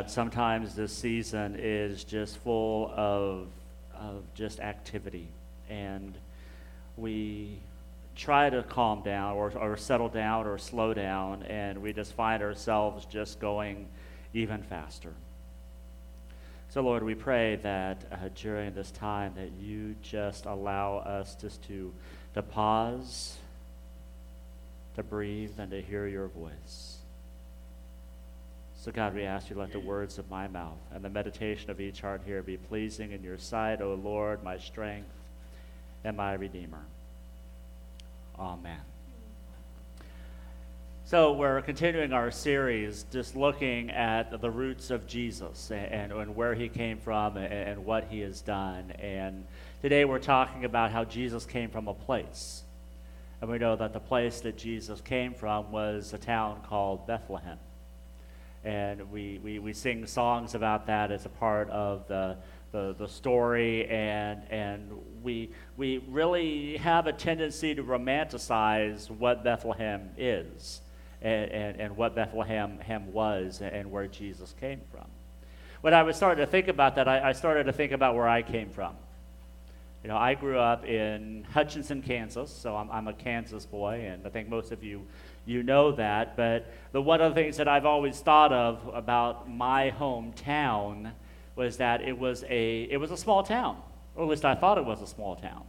God, sometimes this season is just full of, of just activity. And we try to calm down or, or settle down or slow down, and we just find ourselves just going even faster. So, Lord, we pray that uh, during this time that you just allow us just to, to pause, to breathe, and to hear your voice. So, God, we ask you to let the words of my mouth and the meditation of each heart here be pleasing in your sight, O Lord, my strength and my Redeemer. Amen. So, we're continuing our series just looking at the roots of Jesus and, and where he came from and, and what he has done. And today we're talking about how Jesus came from a place. And we know that the place that Jesus came from was a town called Bethlehem and we, we, we sing songs about that as a part of the, the, the story, and, and we, we really have a tendency to romanticize what Bethlehem is and, and, and what Bethlehem was and where Jesus came from. When I was starting to think about that, I, I started to think about where I came from. You know, I grew up in Hutchinson, Kansas, so I'm, I'm a Kansas boy, and I think most of you you know that. But the one of the things that I've always thought of about my hometown was that it was a it was a small town, or at least I thought it was a small town.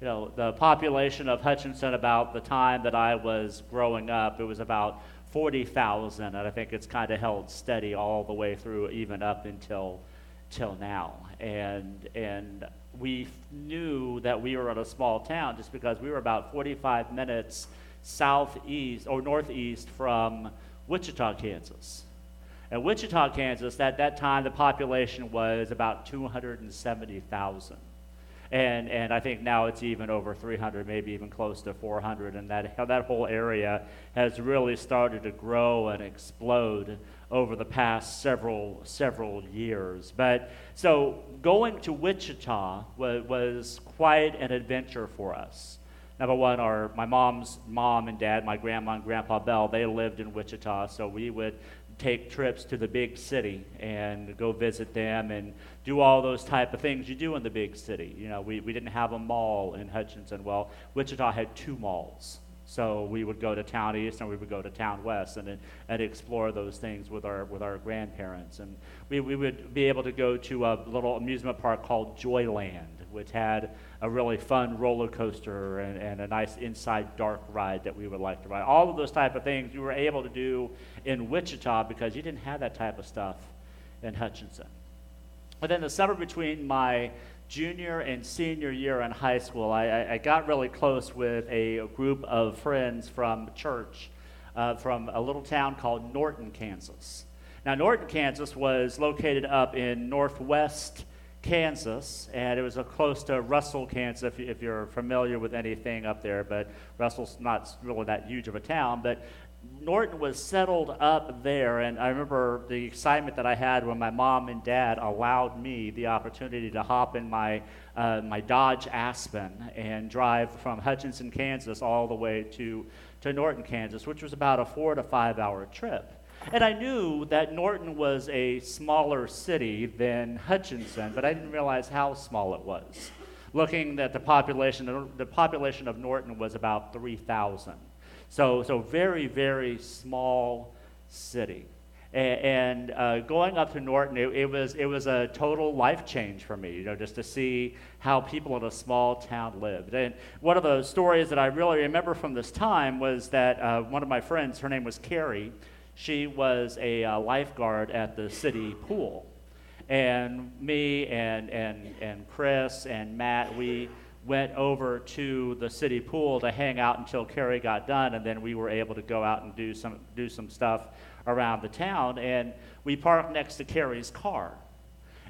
You know, the population of Hutchinson about the time that I was growing up, it was about 40,000, and I think it's kind of held steady all the way through, even up until till now. And and we knew that we were in a small town just because we were about 45 minutes southeast or northeast from Wichita, Kansas. And Wichita, Kansas, at that time, the population was about 270,000. And, and I think now it's even over 300, maybe even close to 400. And that, that whole area has really started to grow and explode over the past several, several years. But so going to Wichita was, was quite an adventure for us. Number one, our, my mom's mom and dad, my grandma and grandpa Bell, they lived in Wichita, so we would take trips to the big city and go visit them and do all those type of things you do in the big city. You know, we, we didn't have a mall in Hutchinson. Well, Wichita had two malls. So we would go to town east and we would go to town west and, and explore those things with our, with our grandparents. And we, we would be able to go to a little amusement park called Joyland, which had a really fun roller coaster and, and a nice inside dark ride that we would like to ride. All of those type of things you were able to do in Wichita because you didn't have that type of stuff in Hutchinson. But then the summer between my junior and senior year in high school, I, I got really close with a group of friends from church uh, from a little town called Norton, Kansas. Now, Norton, Kansas was located up in northwest Kansas, and it was close to Russell, Kansas, if, if, you're familiar with anything up there. But Russell's not really that huge of a town. But Norton was settled up there, and I remember the excitement that I had when my mom and dad allowed me the opportunity to hop in my, uh, my Dodge Aspen and drive from Hutchinson, Kansas, all the way to, to Norton, Kansas, which was about a four to five hour trip. And I knew that Norton was a smaller city than Hutchinson, but I didn't realize how small it was. Looking at the population, the population of Norton was about 3,000. So, so very, very small city. And, uh, going up to Norton, it, it, was, it was a total life change for me, you know, just to see how people in a small town lived. And one of the stories that I really remember from this time was that uh, one of my friends, her name was Carrie, she was a uh, lifeguard at the city pool. And me and, and, and Chris and Matt, we, went over to the city pool to hang out until Carrie got done, and then we were able to go out and do some, do some stuff around the town. And we parked next to Carrie's car.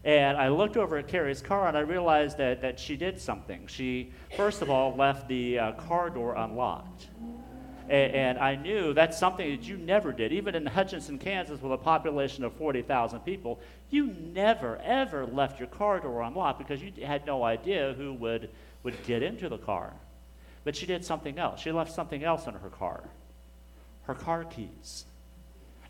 And I looked over at Carrie's car and I realized that, that she did something. She, first of all, left the uh, car door unlocked. And, and, I knew that's something that you never did. Even in Hutchinson, Kansas, with a population of 40,000 people, you never, ever left your car door unlocked because you had no idea who would, would get into the car. But she did something else. She left something else in her car her car keys.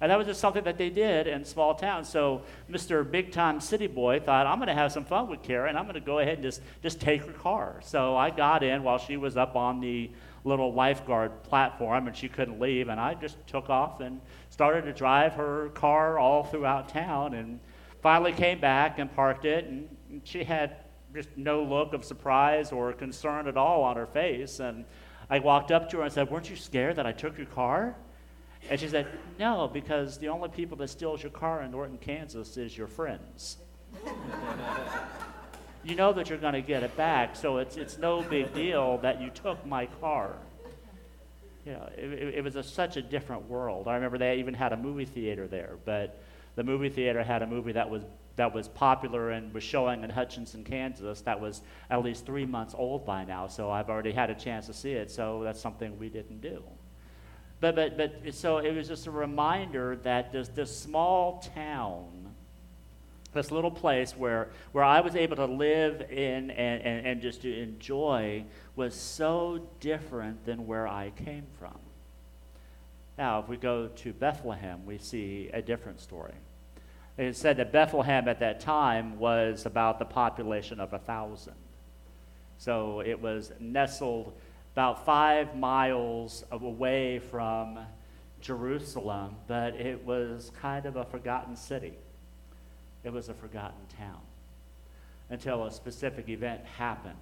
And that was just something that they did in small towns. So Mr. Big Time City Boy thought, I'm going to have some fun with Karen. I'm going to go ahead and just, just take her car. So I got in while she was up on the little lifeguard platform, and she couldn't leave. And I just took off and started to drive her car all throughout town. And finally came back and parked it, and she had just no look of surprise or concern at all on her face. And I walked up to her and said, Weren't you scared that I took your car? And she said, No, because the only people that steals your car in Norton, Kansas is your friends. you know that you're going to get it back, so it's, it's no big deal that you took my car. You know, it, it, was a, such a different world. I remember they even had a movie theater there, but the movie theater had a movie that was that was popular and was showing in Hutchinson, Kansas, that was at least three months old by now. So I've already had a chance to see it. So that's something we didn't do. But, but, but so it was just a reminder that this, this small town, this little place where, where I was able to live in and, and, and just to enjoy was so different than where I came from. Now, if we go to Bethlehem, we see a different story. It said that Bethlehem at that time was about the population of a thousand. So it was nestled about five miles away from Jerusalem, but it was kind of a forgotten city. It was a forgotten town until a specific event happened.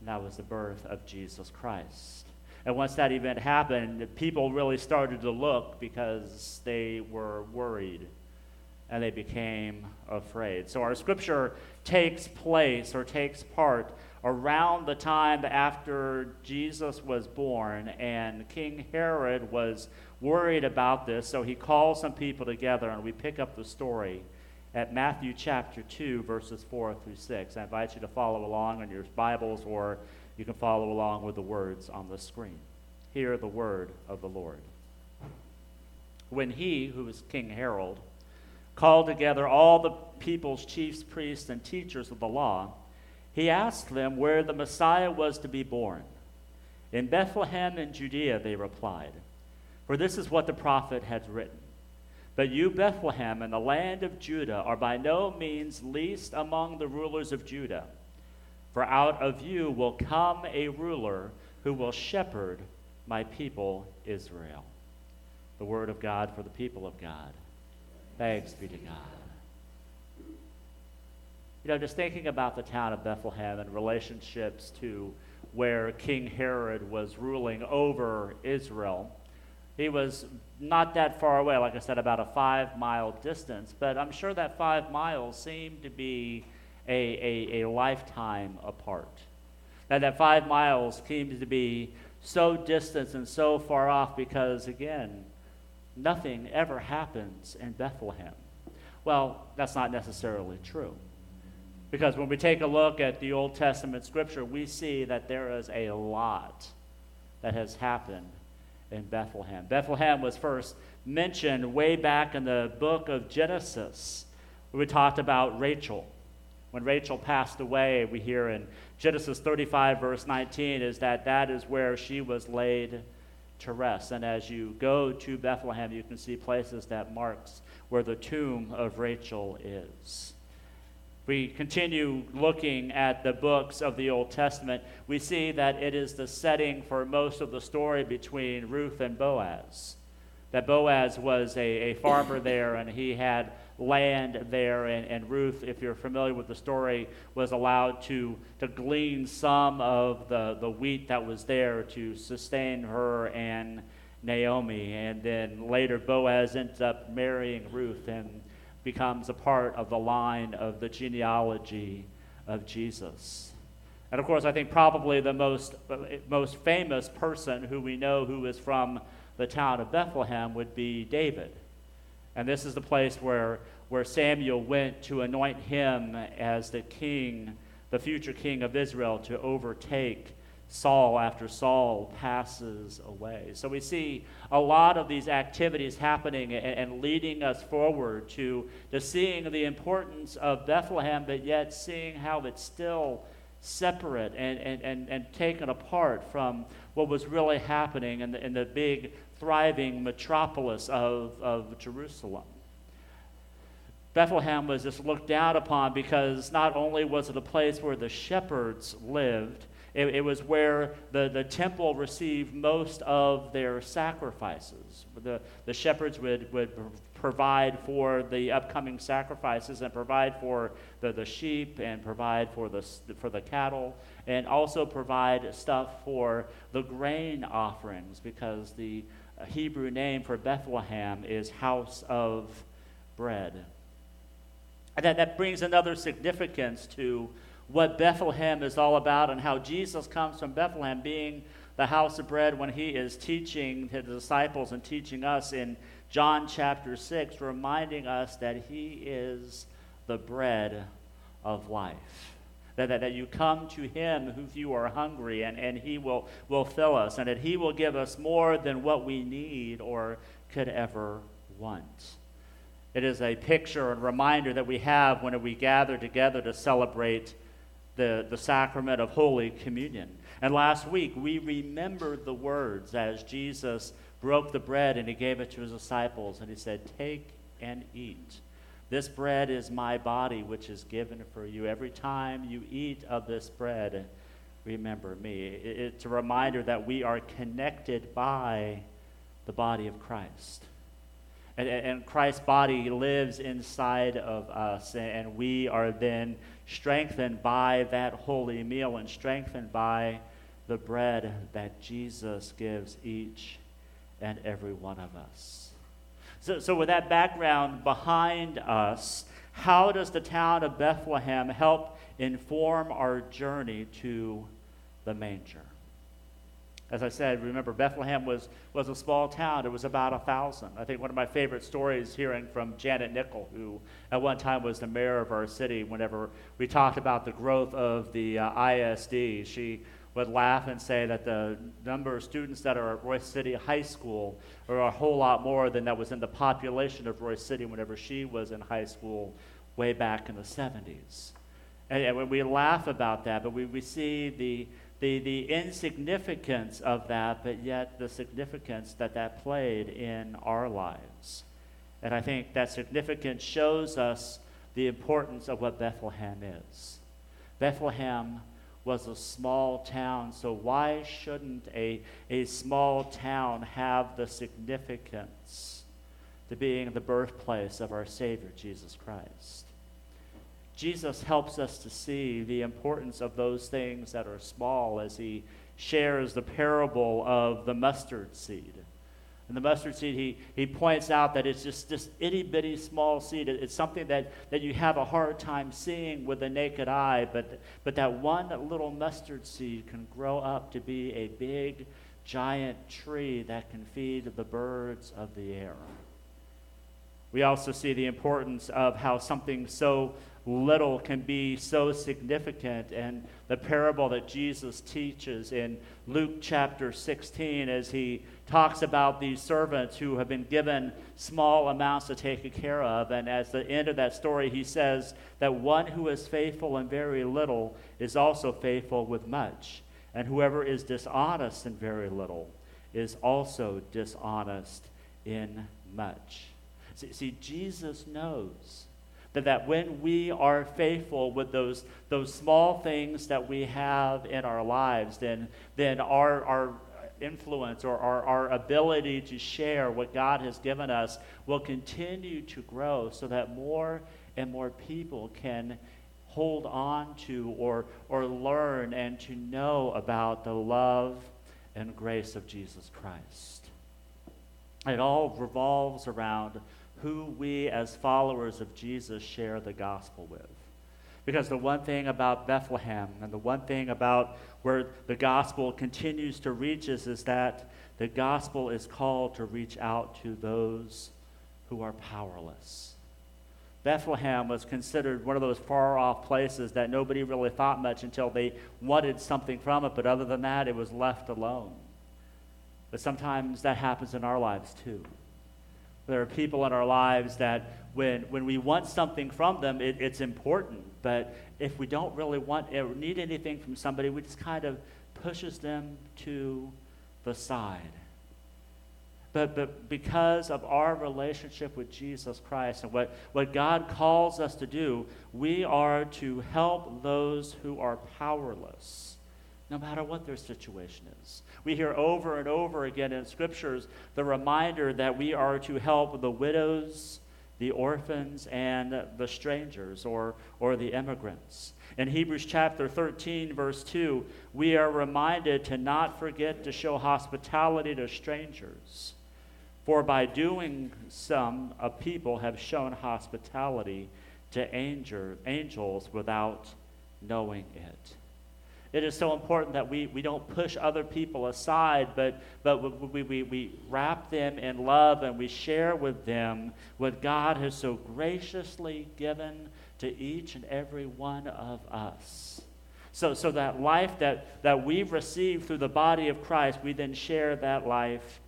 And that was the birth of Jesus Christ. And once that event happened, people really started to look because they were worried and they became afraid. So our scripture takes place or takes part around the time after Jesus was born, and King Herod was worried about this, so he called some people together, and we pick up the story at Matthew chapter 2, verses 4 through 6. I invite you to follow along on your Bibles, or you can follow along with the words on the screen. Hear the word of the Lord. When he, who was King Herod, called together all the people's chiefs, priests, and teachers of the law, he asked them where the Messiah was to be born. In Bethlehem in Judea, they replied, for this is what the prophet had written. But you, Bethlehem, in the land of Judah, are by no means least among the rulers of Judah. For out of you will come a ruler who will shepherd my people Israel. The word of God for the people of God. Thanks be to God. You know, just thinking about the town of Bethlehem and relationships to where King Herod was ruling over Israel, he was not that far away, like I said, about a five mile distance, but I'm sure that five miles seemed to be a, a, a lifetime apart. That that five miles seemed to be so distant and so far off because, again, nothing ever happens in Bethlehem. Well, that's not necessarily true. Because when we take a look at the Old Testament scripture, we see that there is a lot that has happened in Bethlehem. Bethlehem was first mentioned way back in the book of Genesis. We talked about Rachel. When Rachel passed away, we hear in Genesis 35, verse 19, is that that is where she was laid to rest. And as you go to Bethlehem, you can see places that marks where the tomb of Rachel is we continue looking at the books of the Old Testament, we see that it is the setting for most of the story between Ruth and Boaz. That Boaz was a, a farmer there and he had land there, and, and Ruth, if you're familiar with the story, was allowed to, to glean some of the, the wheat that was there to sustain her and Naomi. And then later, Boaz ends up marrying Ruth, and becomes a part of the line of the genealogy of Jesus. And of course, I think probably the most, most famous person who we know who is from the town of Bethlehem would be David. And this is the place where, where Samuel went to anoint him as the king, the future king of Israel, to overtake Saul after Saul passes away. So we see a lot of these activities happening and, and, leading us forward to, to seeing the importance of Bethlehem, but yet seeing how it's still separate and, and, and, and taken apart from what was really happening in the, in the big, thriving metropolis of, of Jerusalem. Bethlehem was just looked down upon because not only was it a place where the shepherds lived, it, it, was where the, the temple received most of their sacrifices. The, the shepherds would, would provide for the upcoming sacrifices and provide for the, the sheep and provide for the, for the cattle and also provide stuff for the grain offerings because the uh, Hebrew name for Bethlehem is house of bread. And that, that brings another significance to what Bethlehem is all about and how Jesus comes from Bethlehem being the house of bread when he is teaching his disciples and teaching us in John chapter 6, reminding us that he is the bread of life. That, that, that you come to him if you are hungry and, and he will, will fill us, and that he will give us more than what we need or could ever want. It is a picture and reminder that we have when we gather together to celebrate the, the sacrament of Holy Communion. And last week, we remembered the words as Jesus broke the bread and he gave it to his disciples, and he said, Take and eat. This bread is my body, which is given for you. Every time you eat of this bread, remember me. It's a reminder that we are connected by the body of Christ. And, and Christ's body lives inside of us, and we are then strengthened by that holy meal and strengthened by the bread that Jesus gives each and every one of us. So, so with that background behind us, how does the town of Bethlehem help inform our journey to the manger? As I said, remember, Bethlehem was, was a small town. It was about a thousand. I think one of my favorite stories hearing from Janet Nickel, who at one time was the mayor of our city, whenever we talked about the growth of the uh, ISD, she would laugh and say that the number of students that are at Royse City High School are a whole lot more than that was in the population of Royse City whenever she was in high school way back in the 70s. And, and we laugh about that, but we, we see the the, the insignificance of that, but yet the significance that that played in our lives. And I think that significance shows us the importance of what Bethlehem is. Bethlehem was a small town, so why shouldn't a, a small town have the significance to being the birthplace of our Savior, Jesus Christ? Jesus helps us to see the importance of those things that are small as he shares the parable of the mustard seed. And the mustard seed, he, he points out that it's just this itty bitty small seed. It's something that, that you have a hard time seeing with the naked eye, but, but that one little mustard seed can grow up to be a big, giant tree that can feed the birds of the air. We also see the importance of how something so little can be so significant. And the parable that Jesus teaches in Luke chapter 16, as he talks about these servants who have been given small amounts to take care of. And at the end of that story, he says that one who is faithful in very little is also faithful with much. And whoever is dishonest in very little is also dishonest in much. See, see Jesus knows that, that when we are faithful with those, those small things that we have in our lives, then, then our, our influence or our, our ability to share what God has given us will continue to grow so that more and more people can hold on to or, or learn and to know about the love and grace of Jesus Christ. It all revolves around who we as followers of Jesus share the gospel with. Because the one thing about Bethlehem and the one thing about where the gospel continues to reach us is that the gospel is called to reach out to those who are powerless. Bethlehem was considered one of those far off places that nobody really thought much until they wanted something from it, but other than that, it was left alone. But sometimes that happens in our lives too. There are people in our lives that when, when we want something from them, it, it's important. But if we don't really want or need anything from somebody, we just kind of pushes them to the side. But, but because of our relationship with Jesus Christ and what, what God calls us to do, we are to help those who are powerless, no matter what their situation is. We hear over and over again in scriptures the reminder that we are to help the widows, the orphans, and the strangers or, or the immigrants. In Hebrews chapter 13, verse 2, we are reminded to not forget to show hospitality to strangers for by doing some, a people have shown hospitality to angel, angels without knowing it. It is so important that we, we don't push other people aside, but, but we, we, we wrap them in love and we share with them what God has so graciously given to each and every one of us. So, so that life that, that we've received through the body of Christ, we then share that life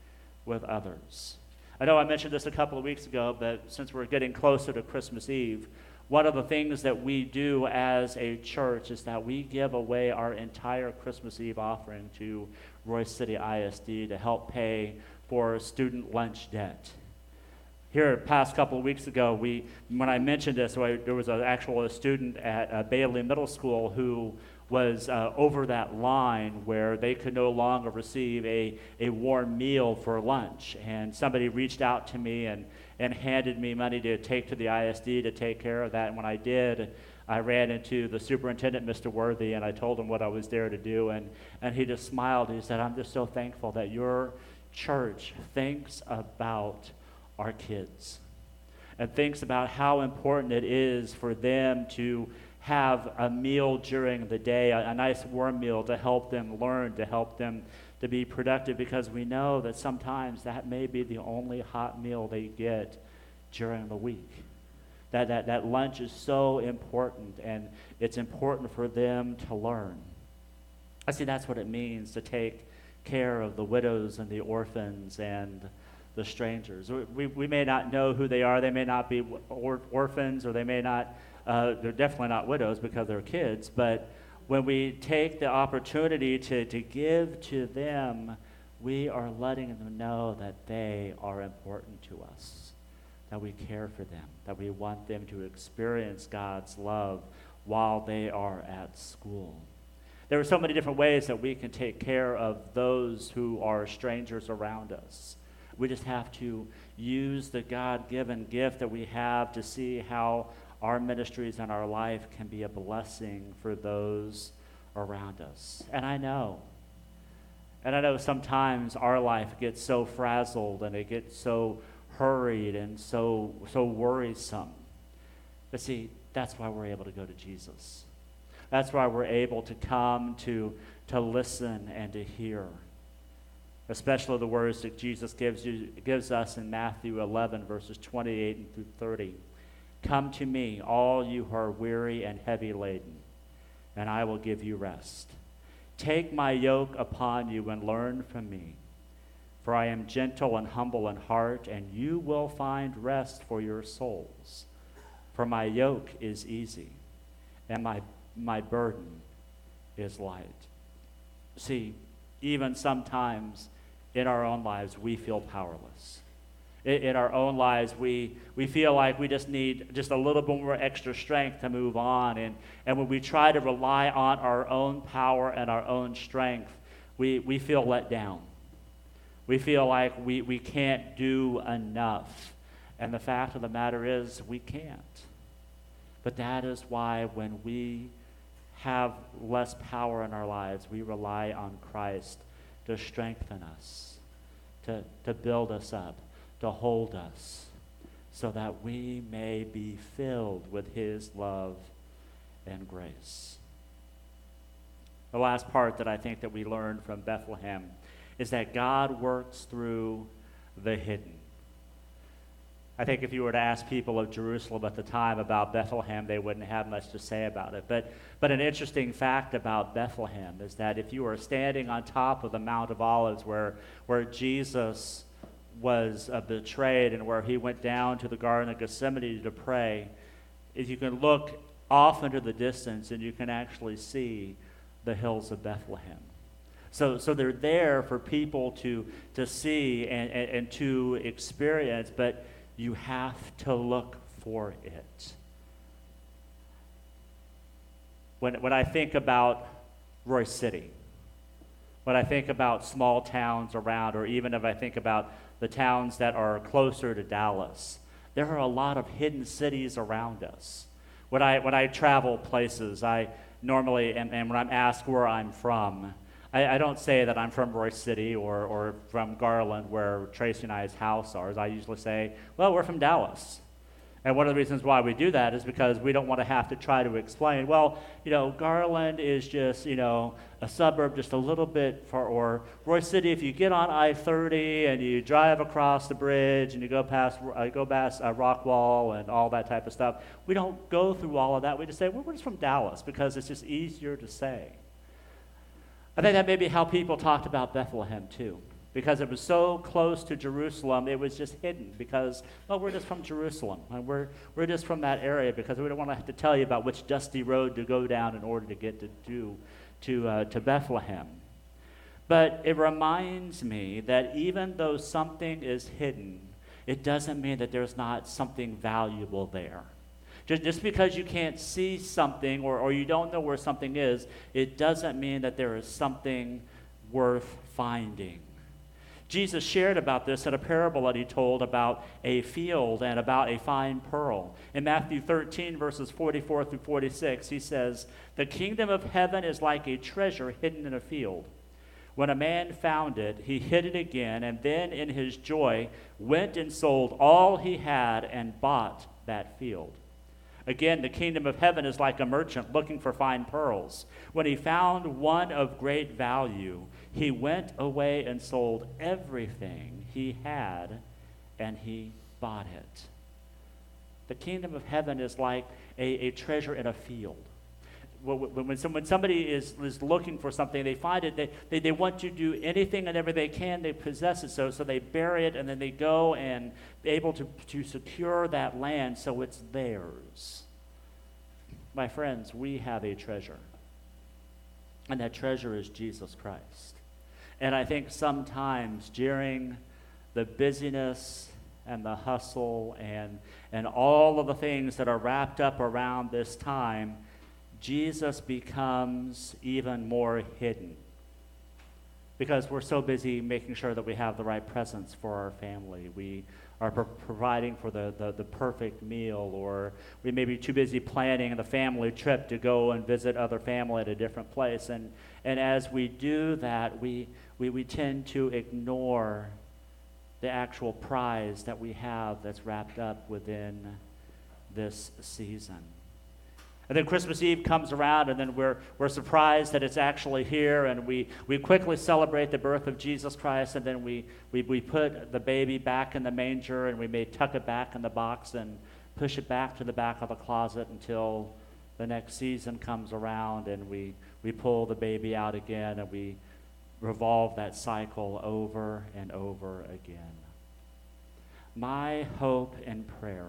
with others. I know I mentioned this a couple of weeks ago, but since we're getting closer to Christmas Eve, one of the things that we do as a church is that we give away our entire Christmas Eve offering to Royse City ISD to help pay for student lunch debt. Here, past couple of weeks ago, we, when I mentioned this, there was an actual student at uh, Bailey Middle School who was uh, over that line where they could no longer receive a, a warm meal for lunch. And somebody reached out to me and, and handed me money to take to the ISD to take care of that. And when I did, I ran into the superintendent, Mr. Worthy, and I told him what I was there to do. And, and he just smiled. He said, I'm just so thankful that your church thinks about our kids and thinks about how important it is for them to have a meal during the day, a, a nice warm meal to help them learn, to help them to be productive, because we know that sometimes that may be the only hot meal they get during the week. That, that, that lunch is so important, and it's important for them to learn. I see that's what it means to take care of the widows and the orphans and the strangers. We, we may not know who they are. They may not be or, orphans, or they may not uh, they're definitely not widows because they're kids, but when we take the opportunity to, to give to them, we are letting them know that they are important to us, that we care for them, that we want them to experience God's love while they are at school. There are so many different ways that we can take care of those who are strangers around us. We just have to use the God given gift that we have to see how our ministries and our life can be a blessing for those around us. And I know, and I know sometimes our life gets so frazzled and it gets so hurried and so, so worrisome. But see, that's why we're able to go to Jesus. That's why we're able to come to, to listen and to hear. Especially the words that Jesus gives, you, gives us in Matthew 11, verses 28 and through 30. Come to me, all you who are weary and heavy laden, and I will give you rest. Take my yoke upon you and learn from me, for I am gentle and humble in heart, and you will find rest for your souls. For my yoke is easy, and my, my burden is light. See, even sometimes in our own lives, we feel powerless in, in our own lives, we, we feel like we just need just a little bit more extra strength to move on. And, and when we try to rely on our own power and our own strength, we, we feel let down. We feel like we, we can't do enough. And the fact of the matter is, we can't. But that is why when we have less power in our lives, we rely on Christ to strengthen us, to, to build us up to hold us so that we may be filled with his love and grace. The last part that I think that we learned from Bethlehem is that God works through the hidden. I think if you were to ask people of Jerusalem at the time about Bethlehem, they wouldn't have much to say about it. But, but an interesting fact about Bethlehem is that if you were standing on top of the Mount of Olives where, where Jesus was uh, betrayed and where he went down to the Garden of Gethsemane to pray, if you can look off into the distance and you can actually see the hills of Bethlehem. So, so they're there for people to, to see and, and, and to experience, but you have to look for it. When, when I think about Royse City, when I think about small towns around, or even if I think about the towns that are closer to Dallas, there are a lot of hidden cities around us. When I, when I travel places, I normally, and, and when I'm asked where I'm from, I, I, don't say that I'm from Royse City or, or from Garland, where Tracy and I's house are. I usually say, well, we're from Dallas. And one of the reasons why we do that is because we don't want to have to try to explain, well, you know, Garland is just, you know, a suburb just a little bit far, or Roy City, if you get on I 30 and you drive across the bridge and you go past, uh, go past uh, Rockwall and all that type of stuff, we don't go through all of that. We just say, well, we're just from Dallas because it's just easier to say. I think that may be how people talked about Bethlehem too. Because it was so close to Jerusalem, it was just hidden because, well, we're just from Jerusalem. And we're, we're just from that area because we don't want to have to tell you about which dusty road to go down in order to get to, to, to, uh, to Bethlehem. But it reminds me that even though something is hidden, it doesn't mean that there's not something valuable there. Just, just because you can't see something or, or you don't know where something is, it doesn't mean that there is something worth finding. Jesus shared about this in a parable that he told about a field and about a fine pearl. In Matthew 13, verses 44 through 46, he says, The kingdom of heaven is like a treasure hidden in a field. When a man found it, he hid it again, and then in his joy went and sold all he had and bought that field. Again, the kingdom of heaven is like a merchant looking for fine pearls. When he found one of great value, he went away and sold everything he had and he bought it. The kingdom of heaven is like a, a treasure in a field. When, when, when somebody is, is looking for something, they find it, they, they, they want to do anything and ever they can, they possess it so, so they bury it and then they go and be able to, to secure that land so it's theirs. My friends, we have a treasure. And that treasure is Jesus Christ. And I think sometimes during the busyness and the hustle and, and all of the things that are wrapped up around this time, Jesus becomes even more hidden because we're so busy making sure that we have the right presents for our family. We are pro- providing for the, the, the, perfect meal, or we may be too busy planning the family trip to go and visit other family at a different place. And, and as we do that, we, we, we tend to ignore the actual prize that we have that's wrapped up within this season. And then Christmas Eve comes around, and then we're, we're surprised that it's actually here, and we, we quickly celebrate the birth of Jesus Christ, and then we, we, we put the baby back in the manger, and we may tuck it back in the box and push it back to the back of the closet until the next season comes around, and we, we pull the baby out again, and we revolve that cycle over and over again. My hope and prayer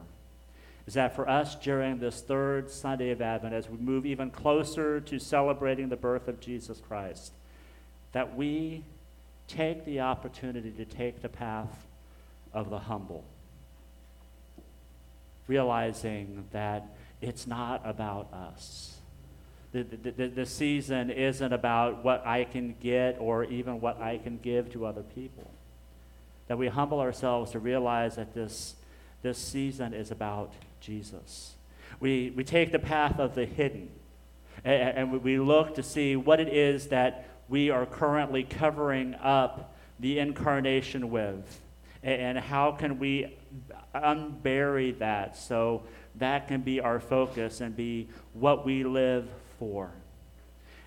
is that for us during this third Sunday of Advent, as we move even closer to celebrating the birth of Jesus Christ, that we take the opportunity to take the path of the humble, realizing that it's not about us. The, the, the, season isn't about what I can get or even what I can give to other people. That we humble ourselves to realize that this, this season is about Jesus. We, we take the path of the hidden and, and we look to see what it is that we are currently covering up the incarnation with. And how can we unbury that so that can be our focus and be what we live for?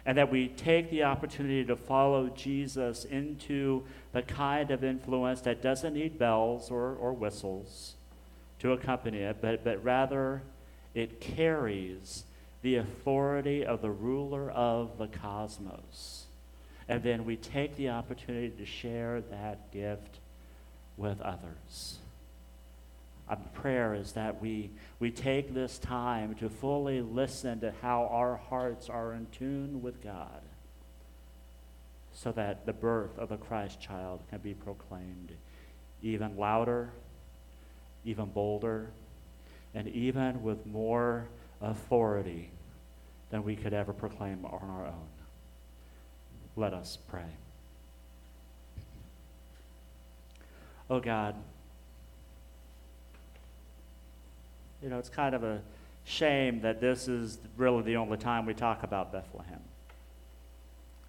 And that we take the opportunity to follow Jesus into the kind of influence that doesn't need bells or, or whistles to accompany it, but, but rather it carries the authority of the ruler of the cosmos. And then we take the opportunity to share that gift with others. Our prayer is that we, we take this time to fully listen to how our hearts are in tune with God so that the birth of the Christ child can be proclaimed even louder, even bolder, and even with more authority than we could ever proclaim on our own. Let us pray. Oh God, you know, it's kind of a shame that this is really the only time we talk about Bethlehem.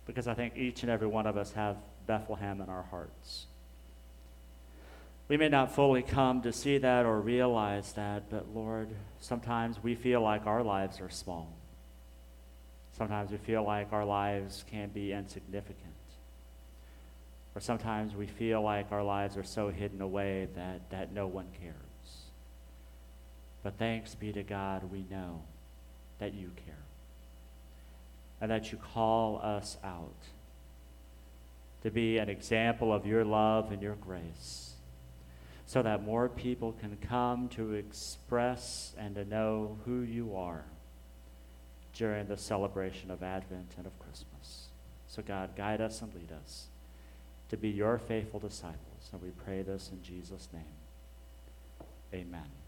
Because I think each and every one of us have Bethlehem in our hearts. We may not fully come to see that or realize that, but Lord, sometimes we feel like our lives are small. Sometimes we feel like our lives can be insignificant. Or sometimes we feel like our lives are so hidden away that, that no one cares. But thanks be to God, we know that you care. And that you call us out to be an example of your love and your grace so that more people can come to express and to know who you are during the celebration of Advent and of Christmas. So, God, guide us and lead us to be your faithful disciples. And we pray this in Jesus' name. Amen.